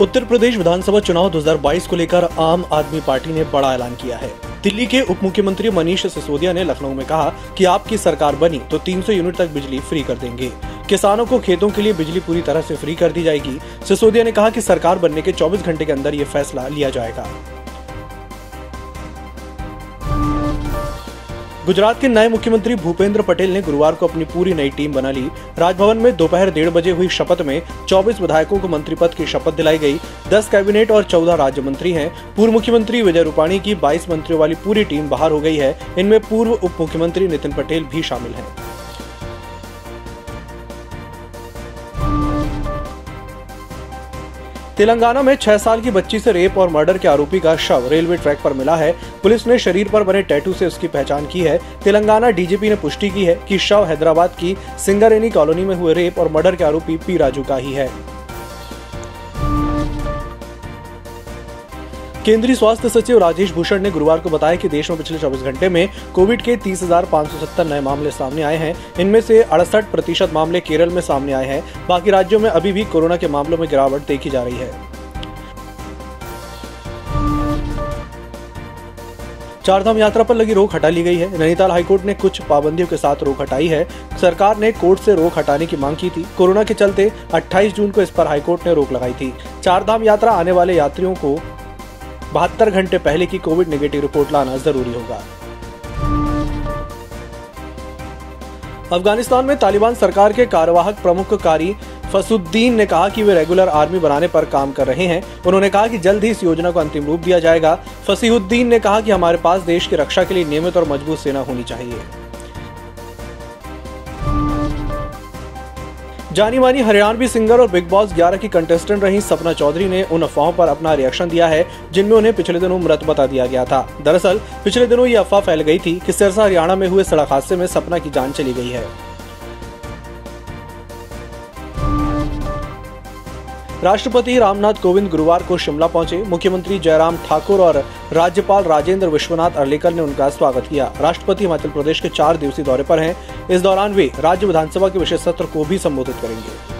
उत्तर प्रदेश विधानसभा चुनाव 2022 को लेकर आम आदमी पार्टी ने बड़ा ऐलान किया है। दिल्ली के उप मुख्यमंत्री मनीष सिसोदिया ने लखनऊ में कहा कि आपकी सरकार बनी तो 300 यूनिट तक बिजली फ्री कर देंगे। किसानों को खेतों के लिए बिजली पूरी तरह से फ्री कर दी जाएगी। सिसोदिया ने कहा कि सरकार बनने के 24 घंटे के अंदर ये फैसला लिया जाएगा। गुजरात के नए मुख्यमंत्री भूपेंद्र पटेल ने गुरुवार को अपनी पूरी नई टीम बना ली। राजभवन में दोपहर डेढ़ बजे हुई शपथ में 24 विधायकों को मंत्री पद की शपथ दिलाई गई। 10 कैबिनेट और 14 राज्य मंत्री हैं। पूर्व मुख्यमंत्री विजय रूपाणी की 22 मंत्रियों वाली पूरी टीम बाहर हो गई है। इनमें पूर्व उप मुख्यमंत्री नितिन पटेल भी शामिल हैं। तेलंगाना में छह साल की बच्ची से रेप और मर्डर के आरोपी का शव रेलवे ट्रैक पर मिला है। पुलिस ने शरीर पर बने टैटू से उसकी पहचान की है। तेलंगाना डीजीपी ने पुष्टि की है कि शव हैदराबाद की सिंगारेनी कॉलोनी में हुए रेप और मर्डर के आरोपी पी राजू का ही है। केंद्रीय स्वास्थ्य सचिव राजेश भूषण ने गुरुवार को बताया कि देश में पिछले 24 घंटे में कोविड के 30,570 नए मामले सामने आए हैं। इनमें से अड़सठ प्रतिशत मामले केरल में सामने आए हैं। बाकी राज्यों में अभी भी कोरोना के मामलों में गिरावट देखी जा रही है। चारधाम यात्रा पर लगी रोक हटा ली गई है। नैनीताल हाईकोर्ट ने कुछ पाबंदियों के साथ रोक हटाई है। सरकार ने कोर्ट से रोक हटाने की मांग की थी। कोरोना के चलते 28 जून को इस पर हाईकोर्ट ने रोक लगाई थी। चारधाम यात्रा आने वाले यात्रियों को बहत्तर घंटे पहले की कोविड नेगेटिव रिपोर्ट लाना ज़रूरी होगा। अफ़गानिस्तान में तालिबान सरकार के कार्यवाहक प्रमुख कारी फसुद्दीन ने कहा कि वे रेगुलर आर्मी बनाने पर काम कर रहे हैं। उन्होंने कहा कि जल्द ही इस योजना को अंतिम रूप दिया जाएगा। फसीहुद्दीन ने कहा कि हमारे पास देश की रक्षा के लिए नियमित और मज़बूत सेना होनी चाहिए। जानी मानी हरियाणवी सिंगर और बिग बॉस 11 की कंटेस्टेंट रही सपना चौधरी ने उन अफवाहों पर अपना रिएक्शन दिया है, जिनमें उन्हें पिछले दिनों मृत बता दिया गया था। दरअसल, पिछले दिनों ये अफवाह फैल गई थी कि सिरसा हरियाणा में हुए सड़क हादसे में सपना की जान चली गई है। राष्ट्रपति रामनाथ कोविंद गुरुवार को शिमला पहुँचे। मुख्यमंत्री जयराम ठाकुर और राज्यपाल राजेंद्र विश्वनाथ अर्लेकर ने उनका स्वागत किया। राष्ट्रपति हिमाचल प्रदेश के चार दिवसीय दौरे पर हैं। इस दौरान वे राज्य विधानसभा के विशेष सत्र को भी संबोधित करेंगे।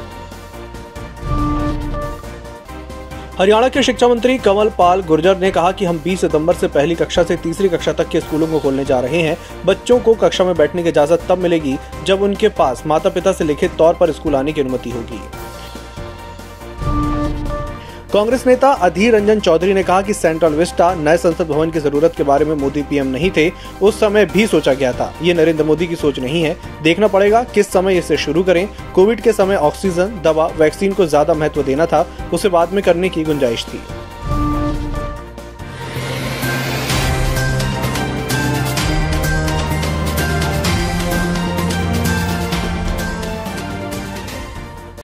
हरियाणा के शिक्षा मंत्री कंवल पाल गुर्जर ने कहा कि हम 20 सितंबर से पहली कक्षा से तीसरी कक्षा तक के स्कूलों को खोलने जा रहे हैं। बच्चों को कक्षा में बैठने की इजाज़त तब मिलेगी जब उनके पास माता पिता से लिखित तौर पर स्कूल आने की अनुमति होगी। कांग्रेस नेता अधीर रंजन चौधरी ने कहा कि सेंट्रल विस्टा नए संसद भवन की ज़रूरत के बारे में मोदी पीएम नहीं थे, उस समय भी सोचा गया था। ये नरेंद्र मोदी की सोच नहीं है। देखना पड़ेगा किस समय इसे शुरू करें। कोविड के समय ऑक्सीजन, दवा, वैक्सीन को ज़्यादा महत्व देना था, उसे बाद में करने की गुंजाइश थी।